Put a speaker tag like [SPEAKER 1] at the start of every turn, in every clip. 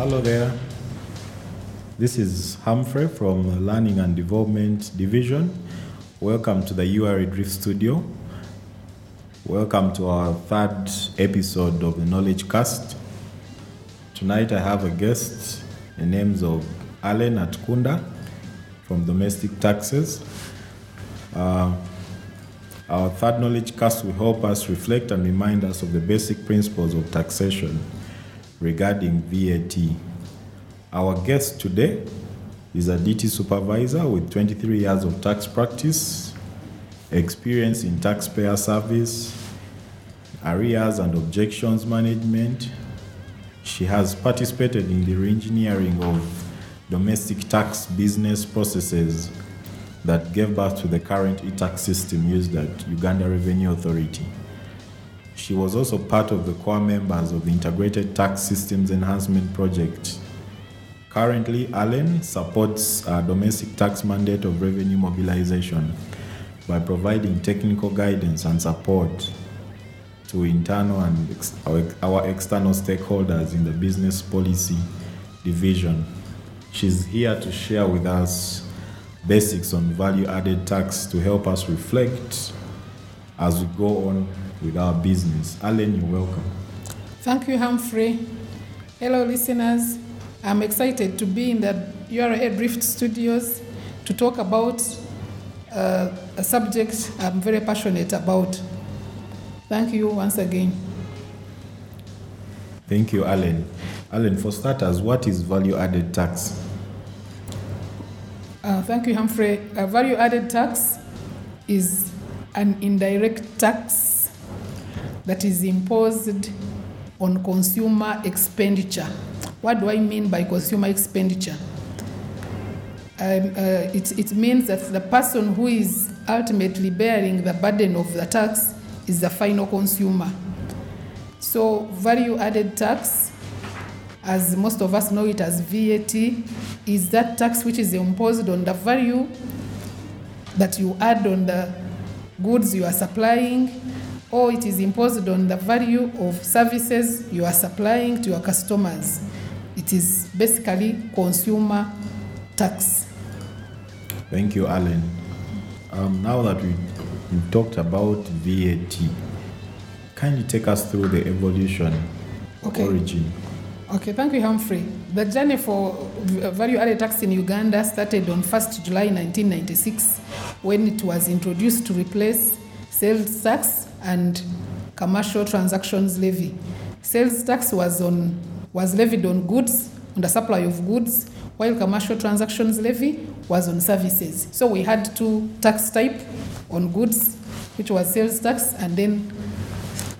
[SPEAKER 1] Hello there. This is Humphrey from Learning and Development Division. Welcome to the URA Drift Studio. Welcome to our third episode of the Knowledge Cast. Tonight I have a guest, the names of Allen Atukunda from Domestic Taxes. Uh, our third knowledge cast will help us reflect and remind us of the basic principles of taxation regarding VAT. Our guest today is a DT supervisor with 23 years of tax practice, experience in taxpayer service, arrears and objections management. She has participated in the re-engineering of domestic tax business processes that gave birth to the current e-tax system used at Uganda Revenue Authority. She was also part of the core members of the Integrated Tax Systems Enhancement Project. Currently, Allen supports a domestic tax mandate of revenue mobilization by providing technical guidance and support to internal and ex- our, our external stakeholders in the business policy division. She's here to share with us basics on value added tax to help us reflect as we go on with our business. Allen, you're welcome.
[SPEAKER 2] Thank you, Humphrey. Hello, listeners. I'm excited to be in the URA Drift Studios to talk about uh, a subject I'm very passionate about. Thank you once again.
[SPEAKER 1] Thank you, Allen. Allen, for starters, what is value added tax?
[SPEAKER 2] Uh, thank you, Humphrey. A value added tax is an indirect tax that is imposed on consumer expenditure. What do I mean by consumer expenditure? Um, uh, it, it means that the person who is ultimately bearing the burden of the tax is the final consumer. So, value added tax, as most of us know it as VAT, is that tax which is imposed on the value that you add on the goods you are supplying, or it is imposed on the value of services you are supplying to your customers. It is basically consumer tax.
[SPEAKER 1] Thank you, Allen. Um, now that we, we've talked about VAT, kindly take us through the evolution,
[SPEAKER 2] Okay.
[SPEAKER 1] origin.
[SPEAKER 2] Okay, thank you, Humphrey. The journey for value added tax in Uganda started on 1st July 1996 when it was introduced to replace sales tax and commercial transactions levy. Sales tax was on was levied on goods, on the supply of goods, while commercial transactions levy was on services. So we had two tax type on goods, which was sales tax and then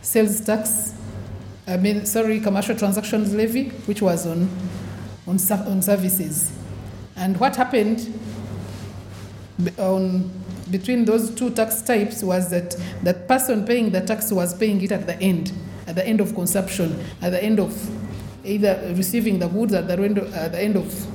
[SPEAKER 2] sales tax I mean, sorry, commercial transactions levy, which was on, on, on services. And what happened on, between those two tax types was that the person paying the tax was paying it at the end, at the end of consumption, at the end of either receiving the goods at the end of, at the end of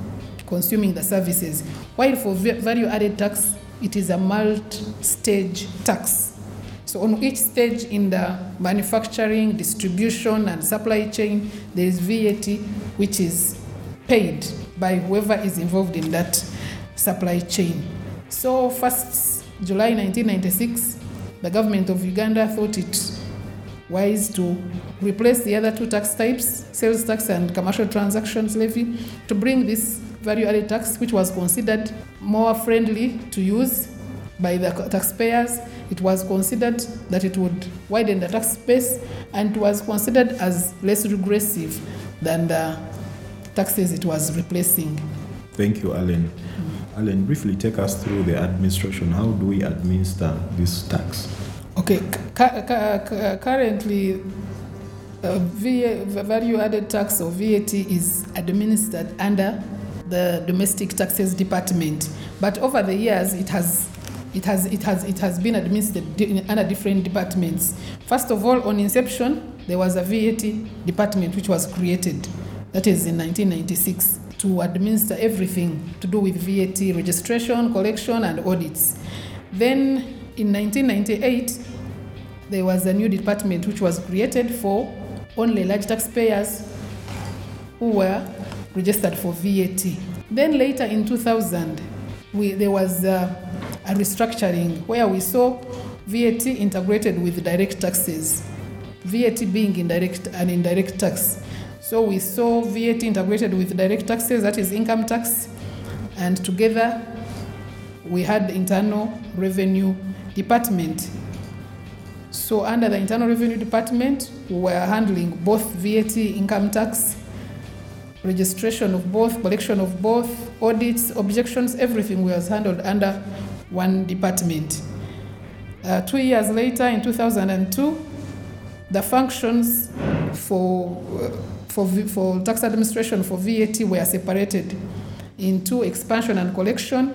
[SPEAKER 2] consuming the services. While for value added tax, it is a multi-stage tax. So on each stage in the manufacturing, distribution, and supply chain, there is VAT which is paid by whoever is involved in that supply chain. So first July 1996, the government of Uganda thought it wise to replace the other two tax types, sales tax and commercial transactions levy, to bring this value added tax, which was considered more friendly to use by the taxpayers. It was considered that it would widen the tax base and was considered as less regressive than the taxes it was replacing.
[SPEAKER 1] Thank you, Allen. Allen, briefly take us through the administration. How do we administer this tax?
[SPEAKER 2] Okay, cu- cu- cu- currently, uh, VA, value added tax or VAT is administered under the domestic taxes department. But over the years, it has it has it has it has been administered under different departments. First of all, on inception, there was a VAT department which was created. That is in 1996 to administer everything to do with VAT registration, collection, and audits. Then in 1998, there was a new department which was created for only large taxpayers who were registered for VAT. Then later in 2000, we, there was uh, a restructuring where we saw VAT integrated with direct taxes, VAT being indirect and indirect tax. So we saw VAT integrated with direct taxes, that is income tax, and together we had the internal revenue department. So under the internal revenue department, we were handling both VAT, income tax, registration of both, collection of both, audits, objections, everything was handled under one department. Uh, two years later, in 2002, the functions for, uh, for, V- for tax administration for VAT were separated into expansion and collection,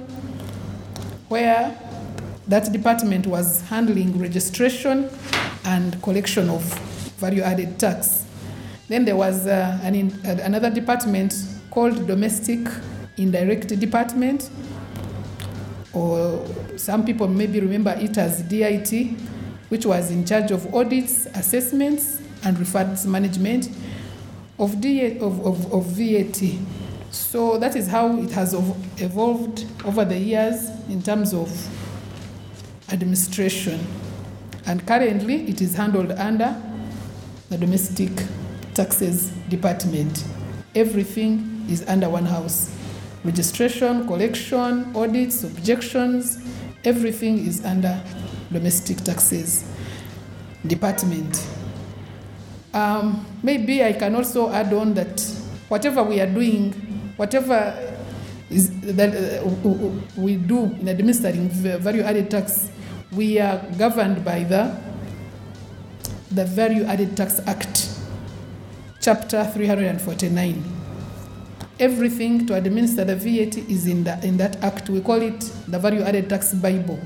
[SPEAKER 2] where that department was handling registration and collection of value added tax. Then there was uh, an in, uh, another department called Domestic Indirect Department, or some people maybe remember it as DIT, which was in charge of audits, assessments, and refunds management of, D- of, of, of VAT. So that is how it has evolved over the years in terms of administration. And currently, it is handled under the Domestic Taxes Department. Everything is under one house registration, collection, audits, objections, everything is under Domestic Taxes Department. Um, maybe I can also add on that whatever we are doing, whatever is that uh, we do in administering value added tax, we are governed by the the Value Added Tax Act, Chapter 349. Everything to administer the VAT is in, the, in that act. We call it the Value Added Tax Bible.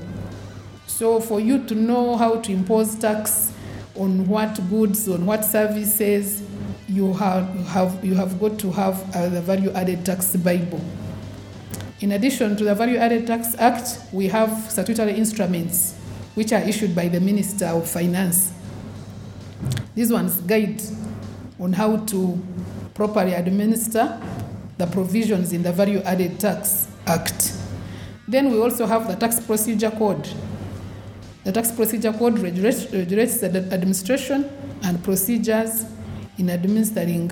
[SPEAKER 2] So, for you to know how to impose tax on what goods, on what services, you have, have, you have got to have uh, the Value Added Tax Bible. In addition to the Value Added Tax Act, we have statutory instruments which are issued by the Minister of Finance. These ones guide on how to properly administer the provisions in the Value Added Tax Act. Then we also have the Tax Procedure Code. The Tax Procedure Code regulates regulates the administration and procedures in administering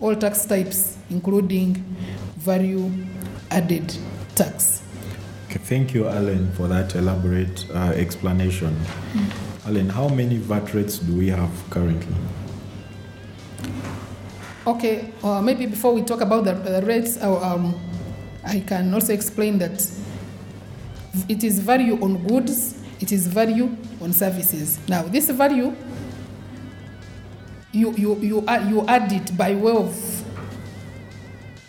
[SPEAKER 2] all tax types, including value added tax.
[SPEAKER 1] Okay, thank you, Allen, for that elaborate uh, explanation. Allen, how many VAT rates do we have currently?
[SPEAKER 2] Okay, uh, maybe before we talk about the, the rates, uh, um, I can also explain that it is value on goods, it is value on services. Now, this value, you, you, you, add, you add it by way of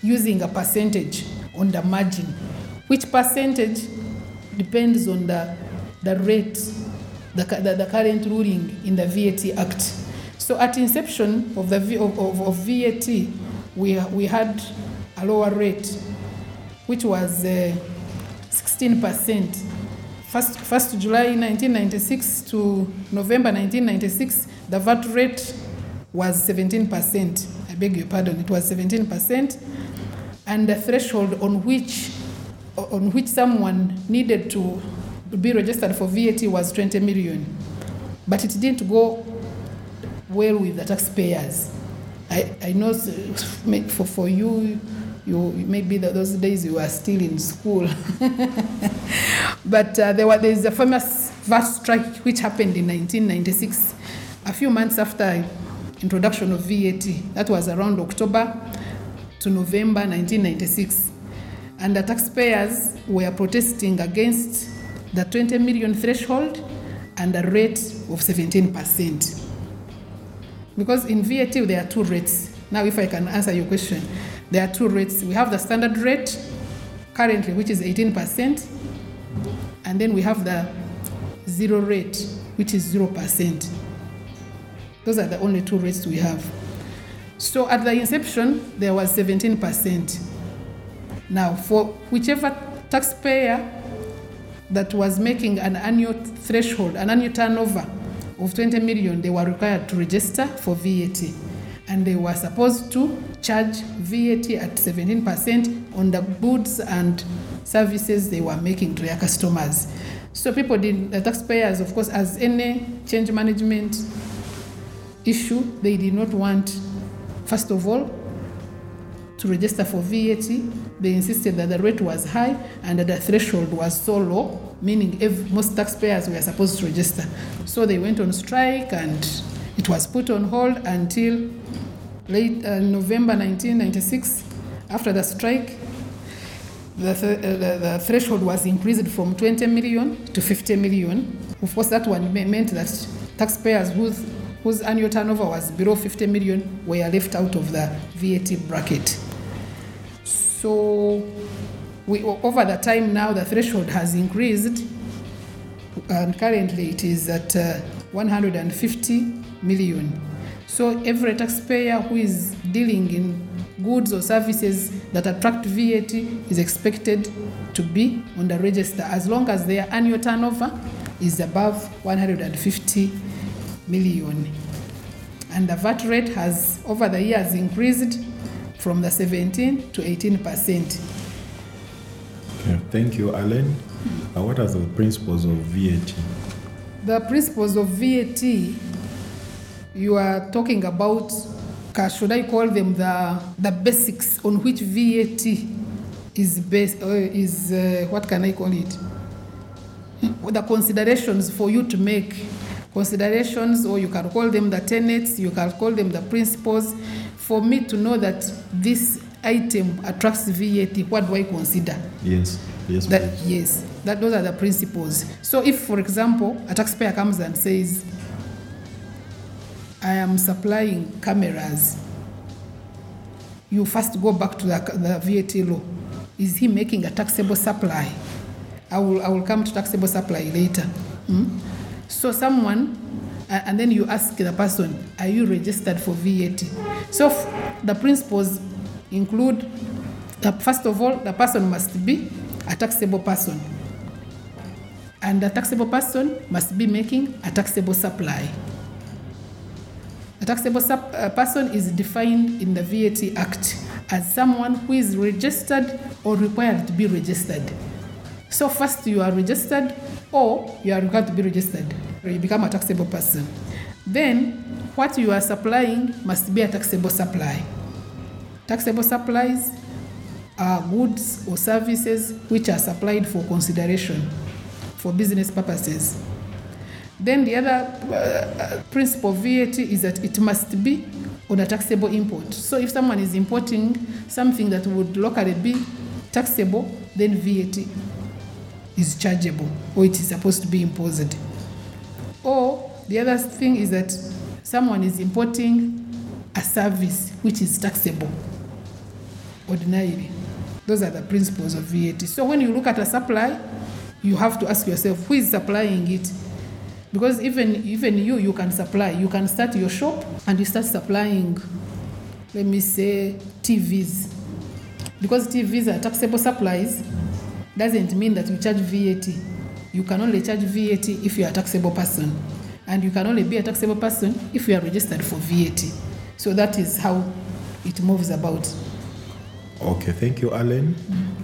[SPEAKER 2] using a percentage on the margin, which percentage depends on the, the rate, the, the, the current ruling in the VAT Act. So at inception of the of, of, of VAT, we, we had a lower rate, which was uh, 16%. First, first July 1996 to November 1996, the VAT rate was 17%. I beg your pardon, it was 17%. And the threshold on which, on which someone needed to be registered for VAT was 20 million. But it didn't go well with the taxpayers. I, I know for, for you, you maybe those days you were still in school. but uh, there, were, there is a famous VAT strike which happened in 1996, a few months after introduction of VAT. That was around October to November 1996. And the taxpayers were protesting against the 20 million threshold and a rate of 17%. Because in VAT, there are two rates. Now, if I can answer your question, there are two rates. We have the standard rate currently, which is 18%, and then we have the zero rate, which is 0%. Those are the only two rates we have. So at the inception, there was 17%. Now, for whichever taxpayer that was making an annual threshold, an annual turnover of 20 million, they were required to register for VAT. And they were supposed to charge VAT at 17% on the goods and services they were making to their customers. So people did, the taxpayers, of course, as any change management issue, they did not want, first of all, to register for VAT. They insisted that the rate was high and that the threshold was so low, meaning ev most taxpayers were supposed to register. So they went on strike and it was put on hold until late uh, November 1996. After the strike, the, th- uh, the, the threshold was increased from 20 million to 50 million. Of course, that one me- meant that taxpayers whose, whose annual turnover was below 50 million were left out of the VAT bracket. So, we, over the time now, the threshold has increased, and currently it is at uh, 150 million. So, every taxpayer who is dealing in goods or services that attract VAT is expected to be on the register as long as their annual turnover is above 150 million. And the VAT rate has, over the years, increased from the 17 to 18 percent.
[SPEAKER 1] Okay, thank you, Allen. Uh, what are the principles of VAT?
[SPEAKER 2] The principles of VAT, you are talking about, should I call them the, the basics on which VAT is based, uh, is, uh, what can I call it? The considerations for you to make. Considerations, or you can call them the tenets, you can call them the principles. For me to know that this item attracts VAT, what do I consider?
[SPEAKER 1] Yes, yes,
[SPEAKER 2] That,
[SPEAKER 1] please.
[SPEAKER 2] yes, that those are the principles. So if, for example, a taxpayer comes and says, I am supplying cameras, you first go back to the, the VAT law. Is he making a taxable supply? I will, I will come to taxable supply later. Hmm? So someone, and then you ask the person, are you registered for VAT? So the principles include, first of all, the person must be a taxable person. And the taxable person must be making a taxable supply. A taxable uh, person is defined in the VAT Act as someone who is registered or required to be registered. So first you are registered or you are required to be registered. You become a taxable person. Then what you are supplying must be a taxable supply. Taxable supplies are goods or services which are supplied for consideration for business purposes. Then the other uh, uh, principle of VAT is that it must be on a taxable import. So if someone is importing something that would locally be taxable, then VAT is chargeable or it is supposed to be imposed. Or the other thing is that someone is importing a service which is taxable ordinarily. Those are the principles of VAT. So when you look at a supply, you have to ask yourself who is supplying it because even even you you can supply. You can start your shop and you start supplying let me say tvs because tvs are taxable supplies doesn't mean that you charge vat you can only charge vat if you are a taxable person. And you can only be a taxable person if you are registered for vat so that is how it moves about
[SPEAKER 1] Okay, thank you, Allen.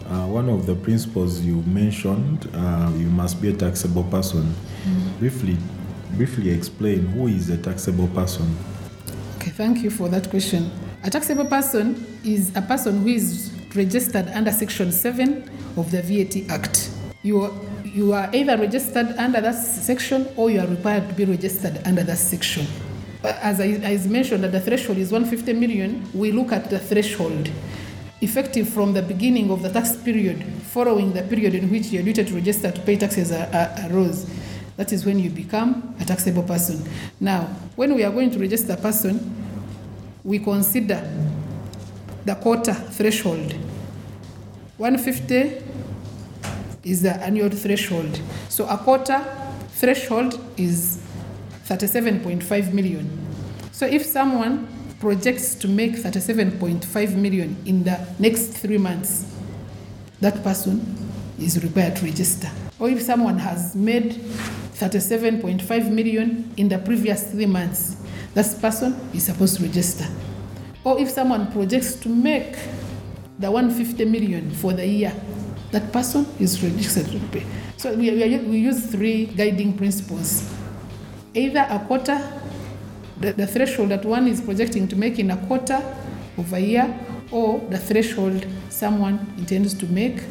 [SPEAKER 1] Uh, one of the principles you mentioned, uh, you must be a taxable person. Briefly, briefly explain who is a taxable person.
[SPEAKER 2] Okay, thank you for that question. A taxable person is a person who is registered under Section 7 of the VAT Act. You are, you are either registered under that section or you are required to be registered under that section. As I as mentioned, that the threshold is 150 million, we look at the threshold effective from the beginning of the tax period following the period in which your duty to register to pay taxes arose. That is when you become a taxable person. Now, when we are going to register a person, we consider the quota threshold. 150 is the annual threshold. So a quota threshold is 37.5 million. So if someone projects to make 37.5 million in the next three months, that person is required to register. Or if someone has made 37.5 million in the previous three months, that person is supposed to register. or if someone projects to make the 150 million for the year, that person is registered to pay. So we, we, we use three guiding principles. Either a quarter, the, the threshold that one is projecting to make in a quarter of a year, or the threshold someone intends to make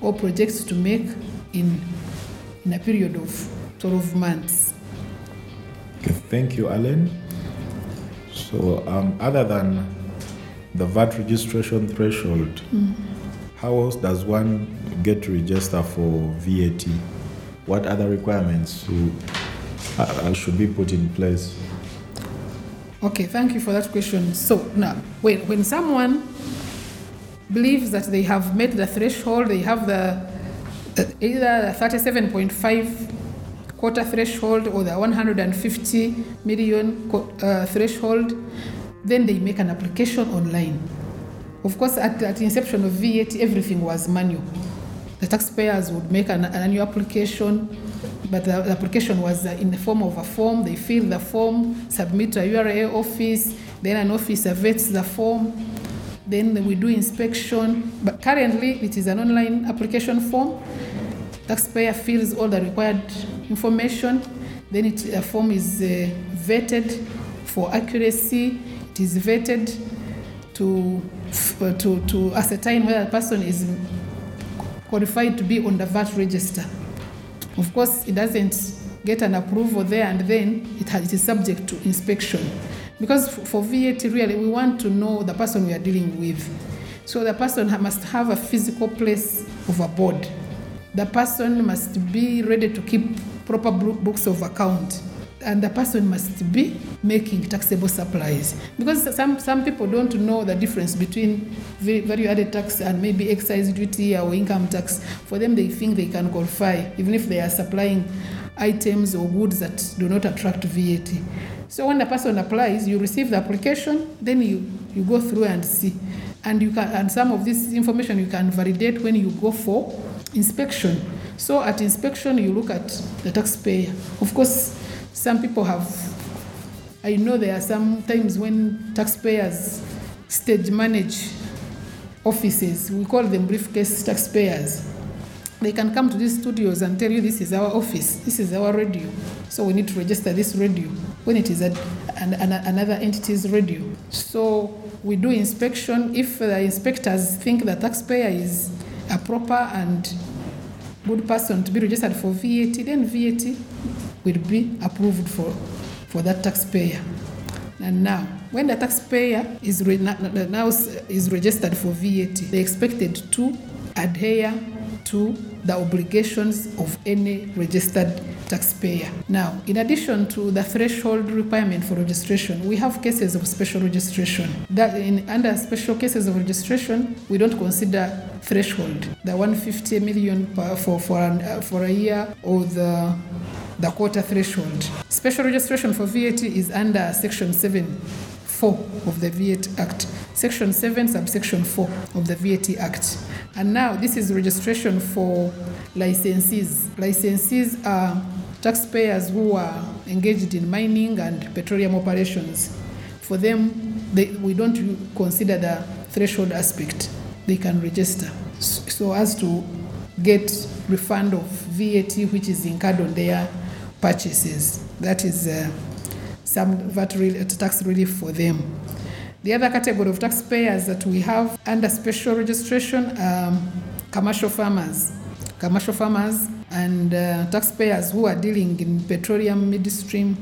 [SPEAKER 2] or projects to make in, in a period of 12 months.
[SPEAKER 1] Okay, thank you, Allen. So, um, other than the VAT registration threshold, how else does one get to register for VAT? What other requirements should, uh, uh, should be put in place?
[SPEAKER 2] Okay, thank you for that question. So now, when, when someone believes that they have met the threshold, they have the uh, either the 37.5 quarter threshold or the 150 million uh, threshold, then they make an application online. Of course, at, at the inception of VAT, everything was manual. The taxpayers would make an, an annual application, but the, the application was uh, in the form of a form. They fill the form, submit to a URA office, then an officer vets the form, then we do inspection. But currently, it is an online application form. Taxpayer fills all the required information, then it, the form is uh, vetted for accuracy. It is vetted to, uh, to, to ascertain whether a person is qualified to be on the VAT register. Of course, it doesn't get an approval there and then it, has, it is subject to inspection. Because for VAT, really, we want to know the person we are dealing with. So the person must have a physical place of abode. The person must be ready to keep proper books of account. And the person must be making taxable supplies. Because some, some people don't know the difference between value added tax and maybe excise duty or income tax. For them, they think they can qualify, even if they are supplying items or goods that do not attract VAT. So when the person applies, you receive the application, then you, you go through and see. And you can and some of this information you can validate when you go for inspection. So at inspection you look at the taxpayer. Of course, some people have I know there are some times when taxpayers stage manage offices. We call them briefcase taxpayers. They can come to these studios and tell you this is our office, this is our radio. So we need to register this radio when it is at an, an, another entity's radio. So we do inspection. If the inspectors think the taxpayer is a proper and good person to be registered for VAT, then VAT will be approved for, for that taxpayer. And now, when the taxpayer is re- now is registered for VAT, they're expected to adhere to the obligations of any registered taxpayer. Now, in addition to the threshold requirement for registration, we have cases of special registration. That in under special cases of registration, we don't consider threshold, the 150 million per, for for an, uh, for a year or the the quota threshold. Special registration for VAT is under section 7 4 of the VAT Act. Section 7, subsection 4 of the VAT Act. And now this is registration for licensees. Licensees are taxpayers who are engaged in mining and petroleum operations. For them, they, we don't consider the threshold aspect. They can register so as to get refund of VAT which is incurred on their purchases. That is uh, some VAT rel- tax relief for them. The other category of taxpayers that we have under special registration um, commercial farmers, commercial farmers and uh, taxpayers who are dealing in petroleum midstream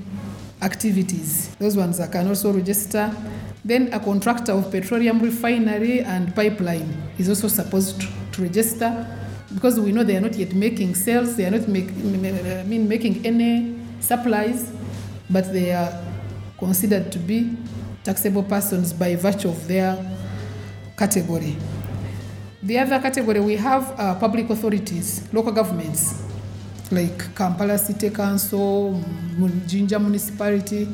[SPEAKER 2] activities. Those ones that can also register. Then a contractor of petroleum refinery and pipeline is also supposed to register because we know they are not yet making sales, they are not make, I mean, making any supplies, but they are considered to be taxable persons by virtue of their category. The other category we have are public authorities, local governments, like Kampala City Council, Jinja Municipality.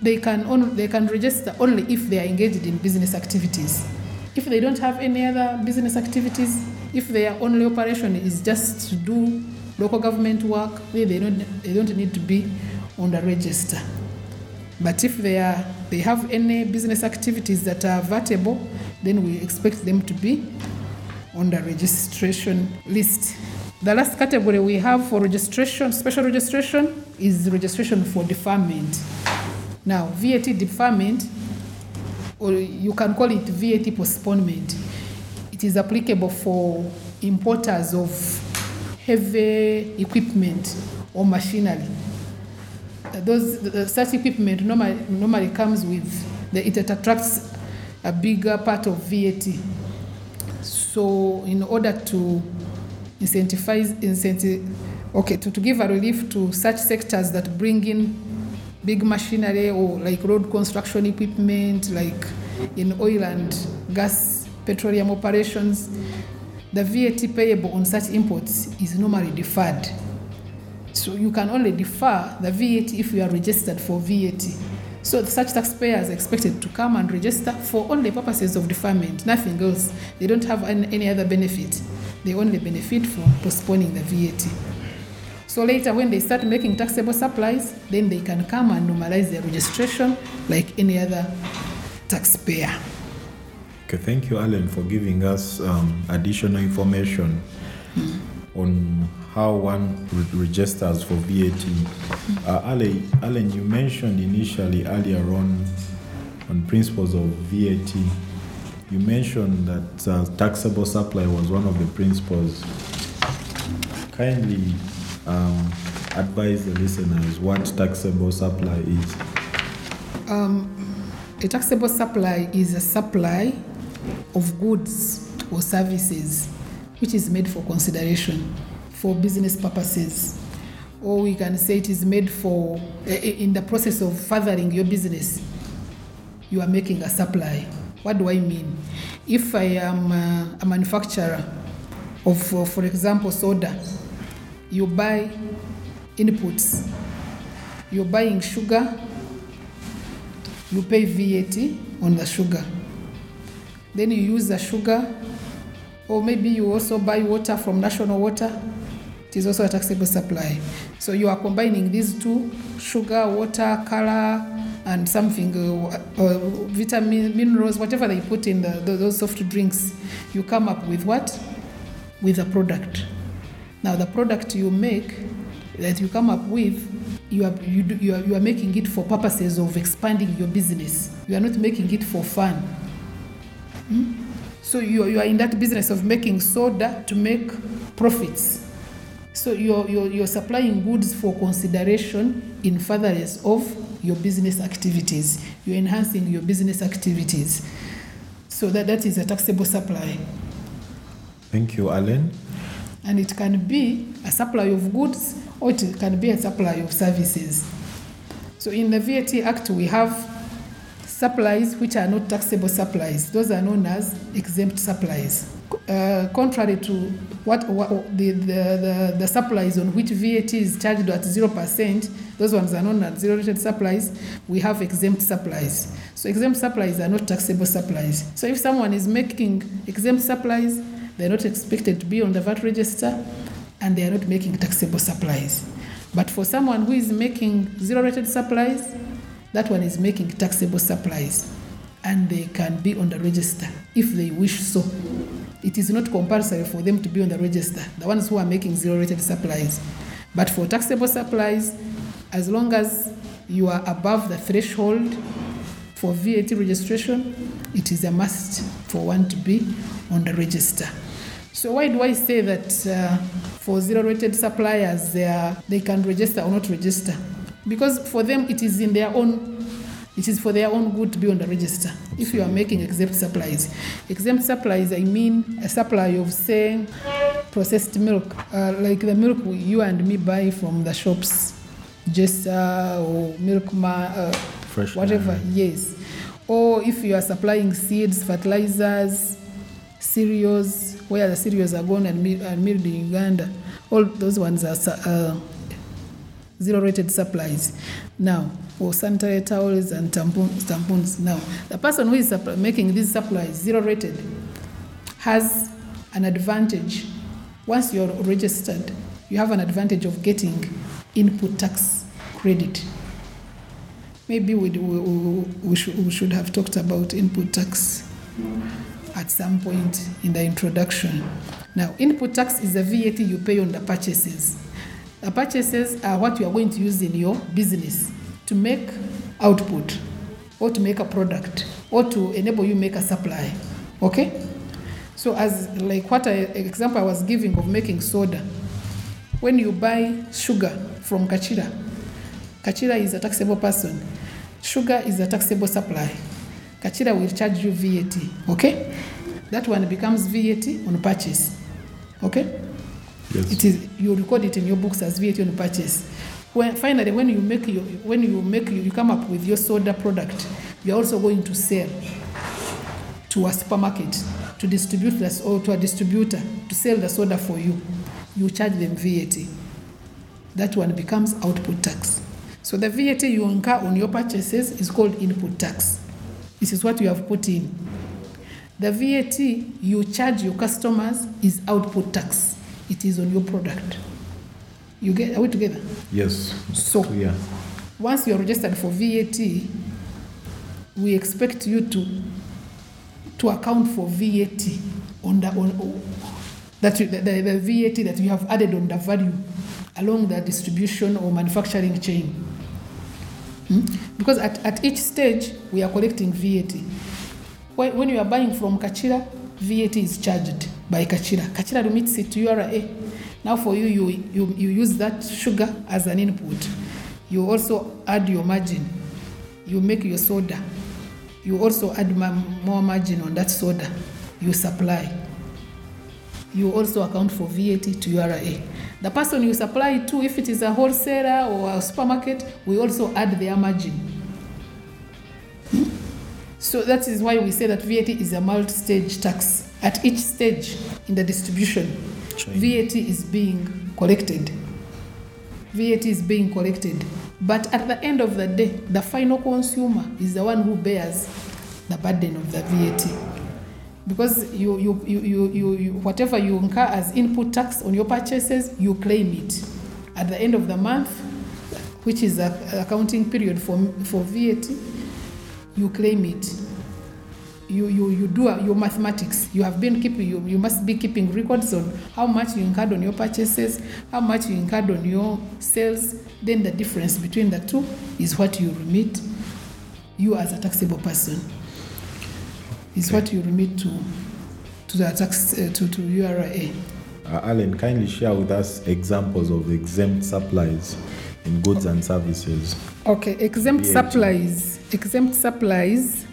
[SPEAKER 2] They can, on, they can register only if they are engaged in business activities. If they don't have any other business activities, if their only operation is just to do local government work, they don't, they don't need to be on the register. But if they are they have any business activities that are vatable, then we expect them to be on the registration list. The last category we have for registration, special registration, is registration for deferment. Now, VAT deferment, or you can call it VAT postponement, it is applicable for importers of heavy equipment or machinery. Those such equipment normally, normally comes with the, it attracts a bigger part of VAT. So, in order to incentivize, incentive, okay, to, to give a relief to such sectors that bring in big machinery or like road construction equipment, like in oil and gas petroleum operations, the VAT payable on such imports is normally deferred. So you can only defer the VAT if you are registered for VAT. So such taxpayers are expected to come and register for only purposes of deferment, nothing else. They don't have any, other benefit. They only benefit from postponing the VAT. So later, when they start making taxable supplies, then they can come and normalize their registration like any other taxpayer.
[SPEAKER 1] Okay, thank you, Allen, for giving us um, additional information on how one re- registers for VAT. Uh, Allen, Allen, you mentioned initially earlier on on principles of VAT. You mentioned that uh, taxable supply was one of the principles. Kindly um, advise the listeners what taxable supply is.
[SPEAKER 2] A taxable supply is a supply of goods or services which is made for consideration for business purposes. Or we can say it is made for, eh, eh, in the process of furthering your business, you are making a supply. What do I mean? If I am a manufacturer of, for example, soda, you buy inputs, you're buying sugar, you pay VAT on the sugar. Then you use the sugar, or maybe you also buy water from national water. It is also a taxable supply. So you are combining these two sugar, water, color, and something, uh, uh, vitamin, minerals, whatever they put in the, tho- those soft drinks. You come up with what? With a product. Now, the product you make, that you come up with, you are, you, do, you, are, you are making it for purposes of expanding your business. You are not making it for fun. Hmm? So you, you are in that business of making soda to make profits. So you're, you're, you're supplying goods for consideration in furtherance of your business activities. You're enhancing your business activities. So that, that is a taxable supply.
[SPEAKER 1] Thank you, Allen.
[SPEAKER 2] And it can be a supply of goods or it can be a supply of services. So in the VAT Act, we have supplies which are not taxable supplies. Those are known as exempt supplies. Uh, contrary to what, what the, the, the, the supplies on which VAT is charged at 0%, those ones are known as zero rated supplies. We have exempt supplies. So exempt supplies are not taxable supplies. So if someone is making exempt supplies, they're not expected to be on the VAT register and they are not making taxable supplies. But for someone who is making zero rated supplies, that one is making taxable supplies and they can be on the register if they wish so. It is not compulsory for them to be on the register, the ones who are making zero rated supplies. But for taxable supplies, as long as you are above the threshold for VAT registration, it is a must for one to be on the register. So why do I say that uh, for zero-rated suppliers they, are, they can register or not register? Because for them it is in their own, it is for their own good to be on the register. If you are making exempt supplies, exempt supplies I mean a supply of say processed milk, uh, like the milk you and me buy from the shops, just uh, or milk ma, uh,
[SPEAKER 1] Fresh
[SPEAKER 2] whatever.
[SPEAKER 1] line.
[SPEAKER 2] Yes. Or if you are supplying seeds, fertilizers, cereals, where the cereals are grown and, mi- and milled in Uganda, all those ones are uh, zero rated supplies. Now, for sanitary towels and tampons, tampons. Now, the person who is making these supplies zero rated has an advantage. Once you're registered, you have an advantage of getting input tax credit maybe we, we, we, should, we should have talked about input tax at some point in the introduction. Now, input tax is the VAT you pay on the purchases. The purchases are what you are going to use in your business to make output or to make a product or to enable you make a supply. Okay? So as like what I, example I was giving of making soda, when you buy sugar from Kakira, Kakira is a taxable person. Sugar is a taxable supply. Kakira will charge you VAT. Okay? That one becomes VAT on purchase. Okay?
[SPEAKER 1] Yes.
[SPEAKER 2] It is you record it in your books as VAT on purchase. When finally when you make your when you make you come up with your soda product, you're also going to sell to a supermarket to distribute this or to a distributor to sell the soda for you. You charge them VAT. That one becomes output tax. So the VAT you incur on your purchases is called input tax. This is what you have put in. The VAT you charge your customers is output tax. It is on your product. You get are we together?
[SPEAKER 1] Yes.
[SPEAKER 2] So
[SPEAKER 1] Clear.
[SPEAKER 2] once you're registered for VAT, we expect you to to account for VAT on the on that you, the, the, the VAT that you have added on the value along the distribution or manufacturing chain. Hmm? Because at, at each stage we are collecting VAT. When, you are buying from Kakira, VAT is charged by Kakira. Kakira remits it to URA. Now for you, you, you, you use that sugar as an input. You also add your margin. You make your soda. You also add more margin on that soda. You supply. You also account for VAT to URA. The person you supply to, if it is a wholesaler or a supermarket, we also add their margin. So that is why we say that VAT is a multi-stage tax. At each stage in the distribution,
[SPEAKER 1] Chain.
[SPEAKER 2] VAT is being collected. VAT is being collected. But at the end of the day, the final consumer is the one who bears the burden of the VAT. Because you, you, you, you, you, whatever you incur as input tax on your purchases, you claim it. At the end of the month, which is a accounting period for, for VAT, you claim it. You, you, you do your mathematics. You have been keeping, you, you must be keeping records on how much you incurred on your purchases, how much you incurred on your sales. Then the difference between the two is what you remit, you as a taxable person, is what you remit to, to the tax, uh, to, to URA.
[SPEAKER 1] Uh, Allen, kindly share with us examples of exempt supplies in goods and services.
[SPEAKER 2] Okay, exempt
[SPEAKER 1] VAT.
[SPEAKER 2] supplies. Exempt supplies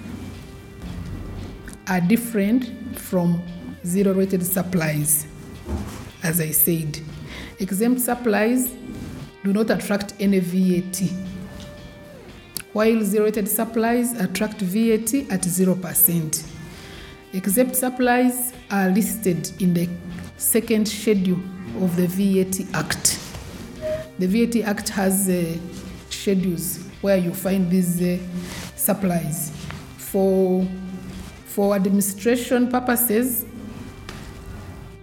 [SPEAKER 2] are different from zero rated supplies, as I said. Exempt supplies do not attract any VAT, while zero rated supplies attract VAT at 0%. Exempt supplies are listed in the second schedule of the VAT Act. The VAT Act has uh, schedules where you find these uh, supplies. For, for administration purposes,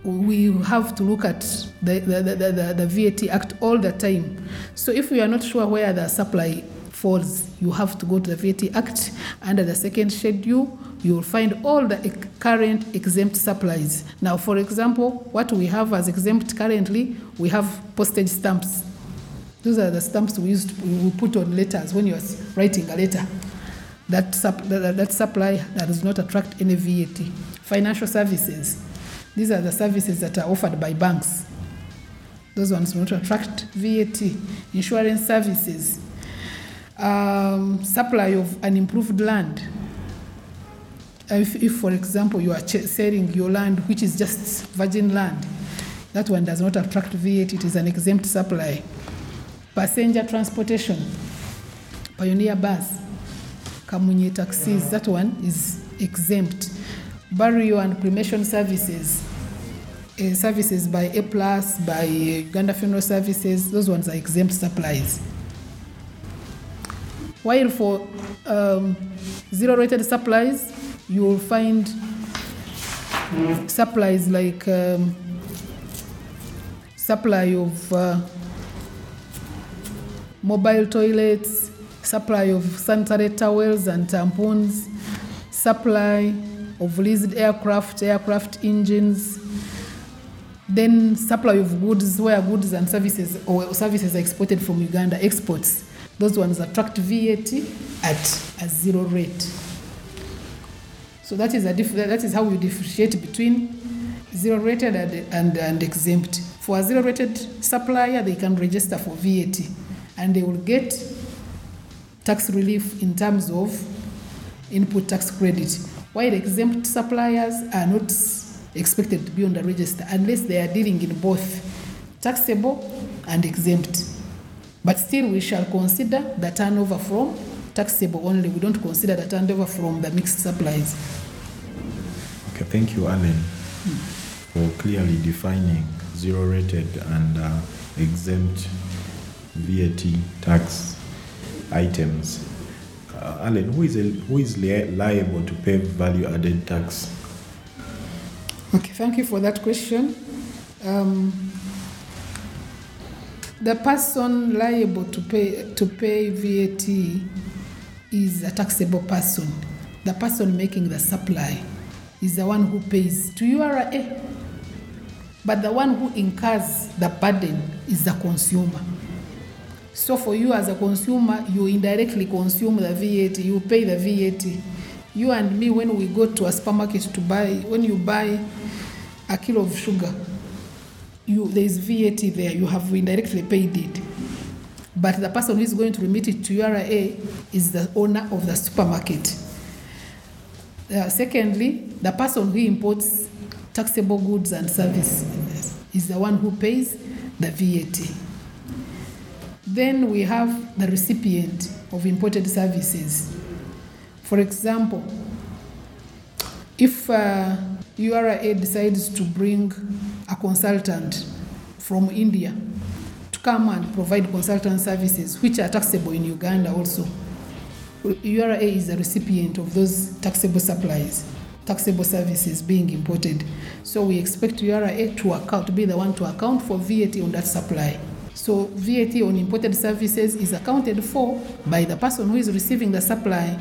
[SPEAKER 2] we have to look at the, the, the, the, the VAT Act all the time. So if we are not sure where the supply falls, you have to go to the VAT Act. Under the second schedule, you will find all the current exempt supplies. Now, for example, what we have as exempt currently, we have postage stamps. Those are the stamps we used we put on letters when you're writing a letter. That, that, that supply that does not attract any VAT. Financial services. These are the services that are offered by banks. Those ones do not attract VAT. Insurance services. Um, supply of unimproved land. If, if, for example, you are selling your land, which is just virgin land, that one does not attract VAT, it is an exempt supply. Passenger transportation, Pioneer bus, Kamunye taxis, that one is exempt. Burial and cremation services, uh, services by A by Uganda Funeral Services, those ones are exempt supplies. While for um, zero rated supplies, you will find supplies like um, supply of uh, mobile toilets, supply of sanitary towels and tampons, supply of leased aircraft, aircraft engines, then supply of goods where goods and services or services are exported from Uganda, exports. Those ones attract VAT at a zero rate. So that is, a diff- that is how we differentiate between zero rated and, and, and exempt. For a zero rated supplier, they can register for VAT and they will get tax relief in terms of input tax credit. While exempt suppliers are not expected to be on the register unless they are dealing in both taxable and exempt. But still, we shall consider the turnover from taxable only. We don't consider the turnover from the mixed supplies.
[SPEAKER 1] Okay, thank you, Allen, for clearly defining zero rated and uh, exempt VAT tax items. Uh, Allen, who is, a, who is li- liable to pay value added tax?
[SPEAKER 2] Okay, thank you for that question. Um, the person liable to pay to pay VAT is a taxable person. The person making the supply is the one who pays to URA. But the one who incurs the burden is the consumer. So for you as a consumer, you indirectly consume the VAT, you pay the VAT. You and me, when we go to a supermarket to buy, when you buy a kilo of sugar, you, there is VAT there, you have indirectly paid it. But the person who is going to remit it to URA is the owner of the supermarket. Uh, secondly, the person who imports taxable goods and services is the one who pays the VAT. Then we have the recipient of imported services. For example, if uh, URA decides to bring consultant from India to come and provide consultant services, which are taxable in Uganda also, URA is the recipient of those taxable supplies, taxable services being imported. So we expect URA to account to be the one to account for VAT on that supply. So VAT on imported services is accounted for by the person who is receiving the supply,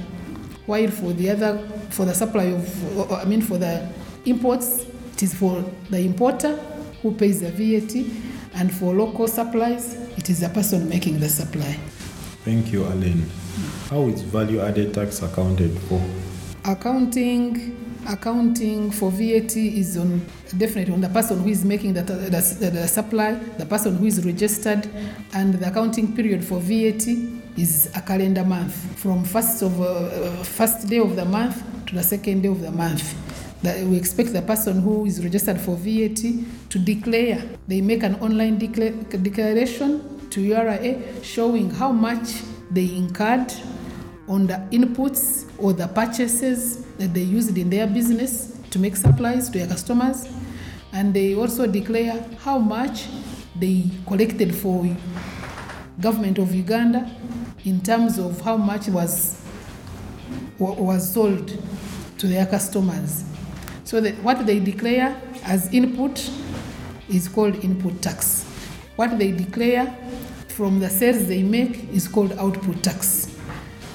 [SPEAKER 2] while for the other for the supply of I mean for the imports it is for the importer who pays the VAT and for local supplies it is the person making the supply.
[SPEAKER 1] Thank you, Alan. How is value added tax accounted for?
[SPEAKER 2] Accounting accounting for VAT is on definitely on the person who is making the, the, the, supply, the person who is registered, and the accounting period for VAT is a calendar month from first of uh, first day of the month to the second day of the month. That we expect the person who is registered for VAT to declare. They make an online decla- declaration to URA showing how much they incurred on the inputs or the purchases that they used in their business to make supplies to their customers. And they also declare how much they collected for government of Uganda in terms of how much was was sold to their customers. So that what they declare as input is called input tax. What they declare from the sales they make is called output tax.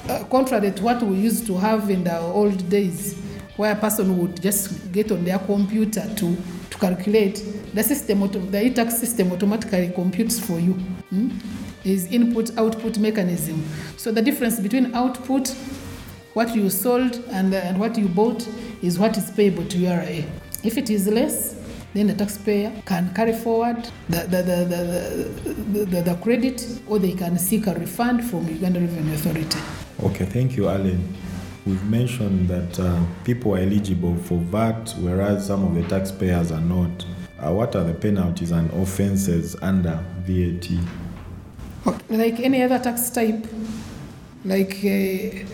[SPEAKER 2] Uh, contrary to what we used to have in the old days, where a person would just get on their computer to, to calculate, the system, the e-tax system automatically computes for you. Hmm? Is input output mechanism. So the difference between output, what you sold, and, and what you bought is what is payable to URA. If it is less, then the taxpayer can carry forward the, the, the, the, the, the, the credit or they can seek a refund from Uganda Revenue Authority.
[SPEAKER 1] Okay, thank you, Allen. We've mentioned that uh, people are eligible for VAT, whereas some of the taxpayers are not. Uh, what are the penalties and offences under VAT?
[SPEAKER 2] Like any other tax type, like uh,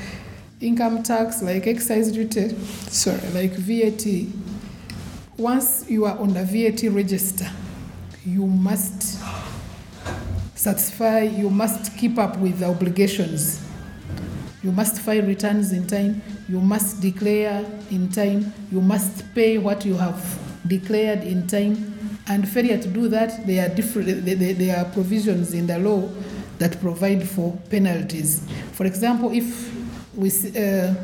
[SPEAKER 2] income tax, like excise duty, sorry, like VAT, once you are on the VAT register, you must satisfy, you must keep up with the obligations. You must file returns in time, you must declare in time, you must pay what you have declared in time. And failure to do that, there are different, there, are provisions in the law that provide for penalties. For example, if we, uh,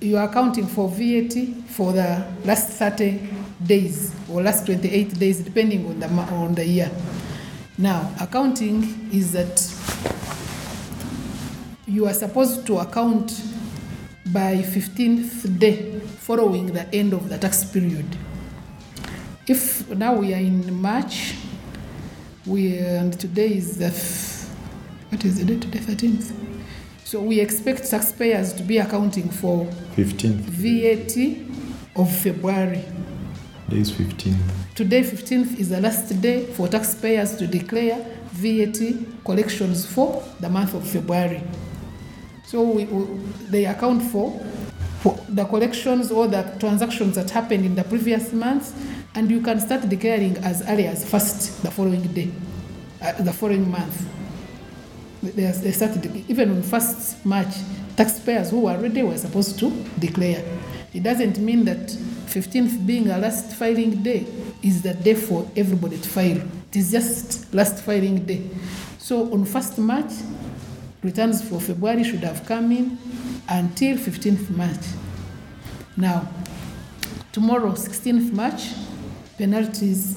[SPEAKER 2] you are accounting for VAT for the last 30 days or last 28 days, depending on the, on the year. Now, accounting is that you are supposed to account by 15th day following the end of the tax period. If now we are in March, we and today is the what is the date today 13th. So we expect taxpayers to be accounting for
[SPEAKER 1] 15th.
[SPEAKER 2] VAT of February.
[SPEAKER 1] Day is 15th.
[SPEAKER 2] Today, 15th, is the last day for taxpayers to declare VAT collections for the month of February. So we, we, they account for, for the collections or the transactions that happened in the previous months, and you can start declaring as early as first the following day, uh, the following month. They, they started even on first March. Taxpayers who were ready were supposed to declare. It doesn't mean that 15th being a last filing day is the day for everybody to file. It is just last filing day. So on 1st March, returns for February should have come in until 15th March. Now, tomorrow, 16th March, penalties,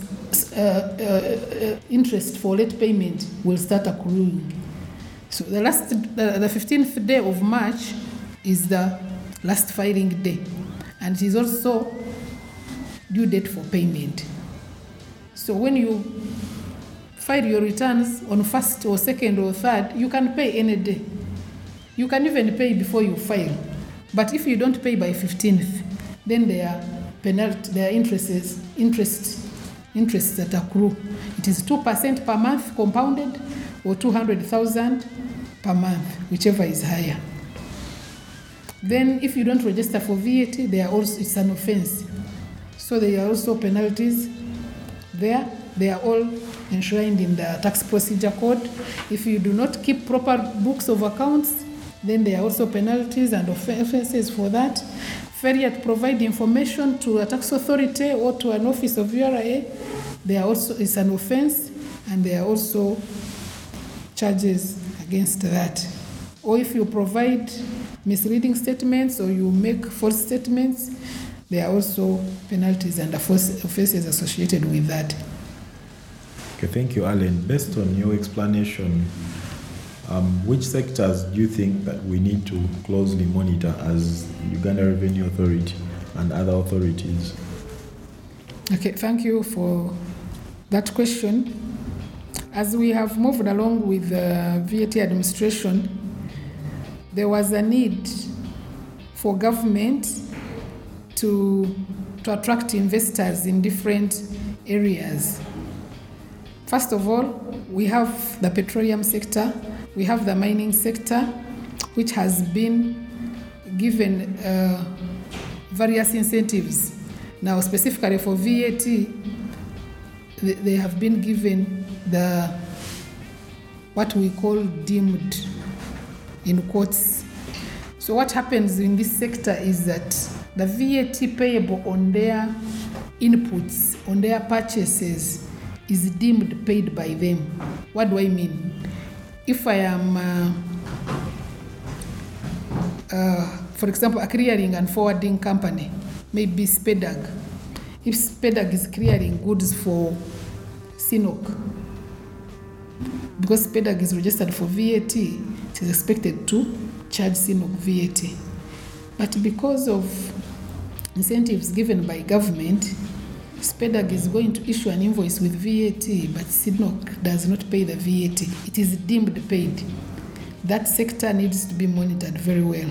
[SPEAKER 2] uh, uh, uh, interest for late payment will start accruing. So the last, the, the 15th day of March is the last filing day, and it is also due date for payment. So when you file your returns on first or second or third, you can pay any day. You can even pay before you file. But if you don't pay by 15th, then there are penalty, there are interests, interest, interests that accrue. It is 2% per month compounded or 200,000 per month, whichever is higher. Then if you don't register for VAT, there are also, it's an offense. So there are also penalties there. They are all enshrined in the tax procedure code. If you do not keep proper books of accounts, then there are also penalties and offenses for that. Failure to provide information to a tax authority or to an office of URA, there also is an offense, and there are also charges against that. Or if you provide misleading statements or you make false statements, there are also penalties and offenses associated with that.
[SPEAKER 1] Okay, thank you, Allen. Based on your explanation, um, which sectors do you think that we need to closely monitor as Uganda Revenue Authority and other authorities?
[SPEAKER 2] Okay, thank you for that question. As we have moved along with the VAT administration, there was a need for government to, to attract investors in different areas. First of all, we have the petroleum sector, we have the mining sector, which has been given uh, various incentives. Now, specifically for VAT, they, they have been given the what we call deemed in quotes. So, what happens in this sector is that the VAT payable on their inputs, on their purchases, is deemed paid by them. What do I mean? If I am, uh, uh, for example, a clearing and forwarding company, maybe SPEDAG, if SPEDAG is clearing goods for CNOOC, because SPEDAG is registered for VAT, it is expected to charge CNOOC VAT. But because of incentives given by government, SPEDAG is going to issue an invoice with VAT, but CNOOC does not pay the VAT. It is deemed paid. That sector needs to be monitored very well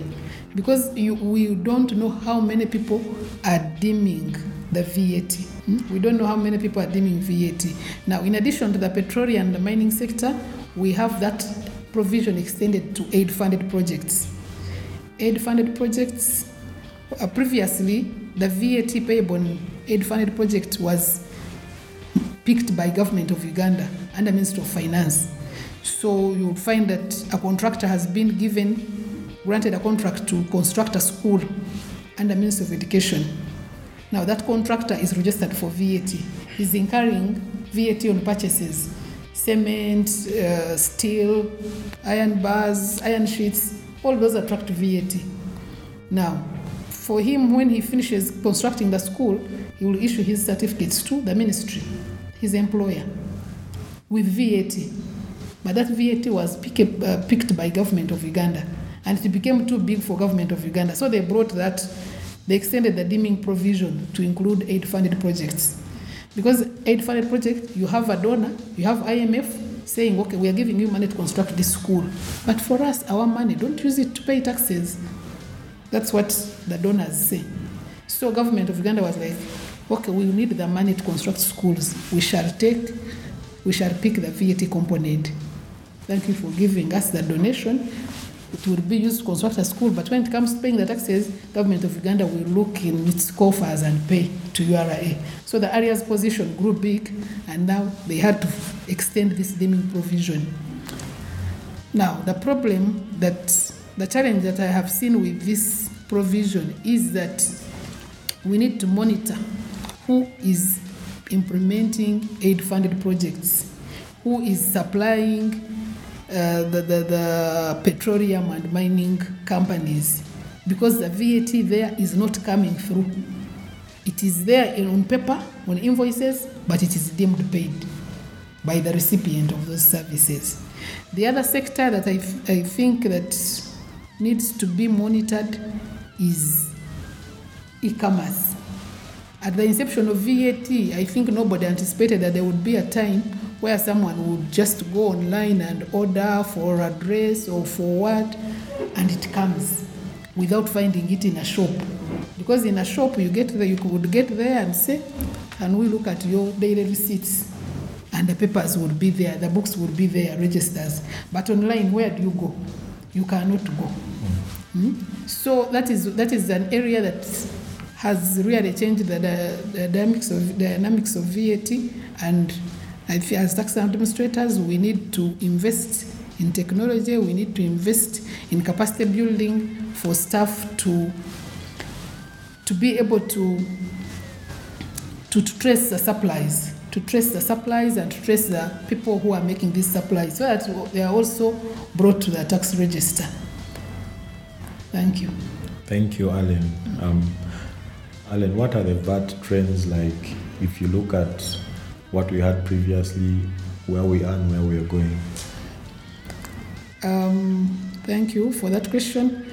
[SPEAKER 2] because you, we don't know how many people are deeming the VAT. Hmm? We don't know how many people are deeming VAT. Now, in addition to the petroleum and the mining sector, we have that provision extended to aid funded projects. Aid funded projects, uh, previously, the VAT payable on aid funded project was picked by government of Uganda under Minister of Finance. So you would find that a contractor has been given, granted a contract to construct a school under Minister of Education. Now that contractor is registered for VAT. He's incurring VAT on purchases. cement, uh, steel, iron bars, iron sheets, all those attract VAT. Now, for him, when he finishes constructing the school, he will issue his certificates to the ministry, his employer, with VAT. But that VAT was uh, picked by government of Uganda, and it became too big for government of Uganda. So they brought that, they extended the deeming provision to include aid-funded projects. Because aid-funded project, you have a donor, you have IMF saying, okay, we are giving you money to construct this school. But for us, our money, don't use it to pay taxes. That's what the donors say. So government of Uganda was like, okay, we need the money to construct schools. We shall take, we shall pick the VAT component. Thank you for giving us the donation. It will be used to construct a school, but when it comes to paying the taxes, government of Uganda will look in its coffers and pay to URA. So the area's position grew big, and now they had to extend this deeming provision. Now, the problem that the challenge that I have seen with this provision is that we need to monitor who is implementing aid funded projects, who is supplying uh, the, the, the petroleum and mining companies, because the VAT there is not coming through. It is there on paper, on invoices, but it is deemed paid by the recipient of those services. The other sector that I, I think that needs to be monitored is e-commerce. At the inception of VAT, I think nobody anticipated that there would be a time where someone would just go online and order for a dress or for what, and it comes without finding it in a shop. Because in a shop, you get there, you would get there and say, and we look at your daily receipts?" And the papers would be there, the books would be there, registers. But online, where do you go? You cannot go. Mm? So that is that is an area that has really changed the, the, the dynamics of the dynamics of VAT. And as tax administrators, we need to invest in technology. We need to invest in capacity building for staff to to be able to to, to trace the supplies to trace the supplies and to trace the people who are making these supplies so that they are also brought to the tax register. Thank you.
[SPEAKER 1] Thank you, Allen. Um, Allen, what are the VAT trends like if you look at what we had previously, where we are and where we are going?
[SPEAKER 2] Um, thank you for that question.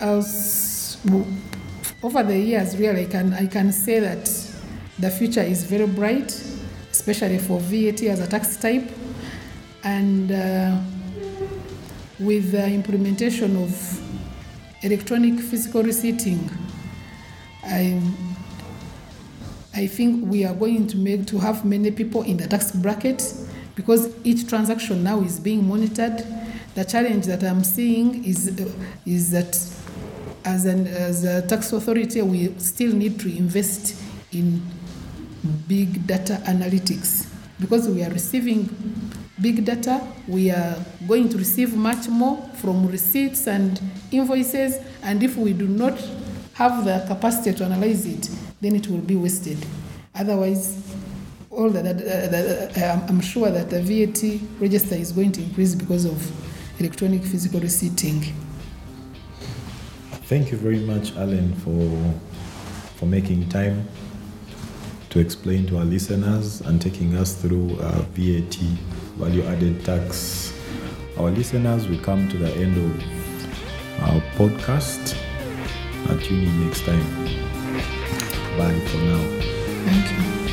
[SPEAKER 2] As, over the years, really, I can, I can say that the future is very bright, especially for VAT as a tax type. And uh, with the implementation of electronic fiscal receipting, I, I think we are going to make to have many people in the tax bracket because each transaction now is being monitored. The challenge that I'm seeing is uh, is that as an as a tax authority, we still need to invest in big data analytics because we are receiving big data. We are going to receive much more from receipts and invoices, and if we do not have the capacity to analyze it, then it will be wasted. Otherwise, all that, that, that, that I'm sure that the VAT register is going to increase because of electronic fiscal receipting.
[SPEAKER 1] Thank you very much, Allen, for for making time to explain to our listeners and taking us through uh, VAT, value added tax. Our listeners, we come to the end of our podcast. Uh, tune in next time. Bye for now. Thank you.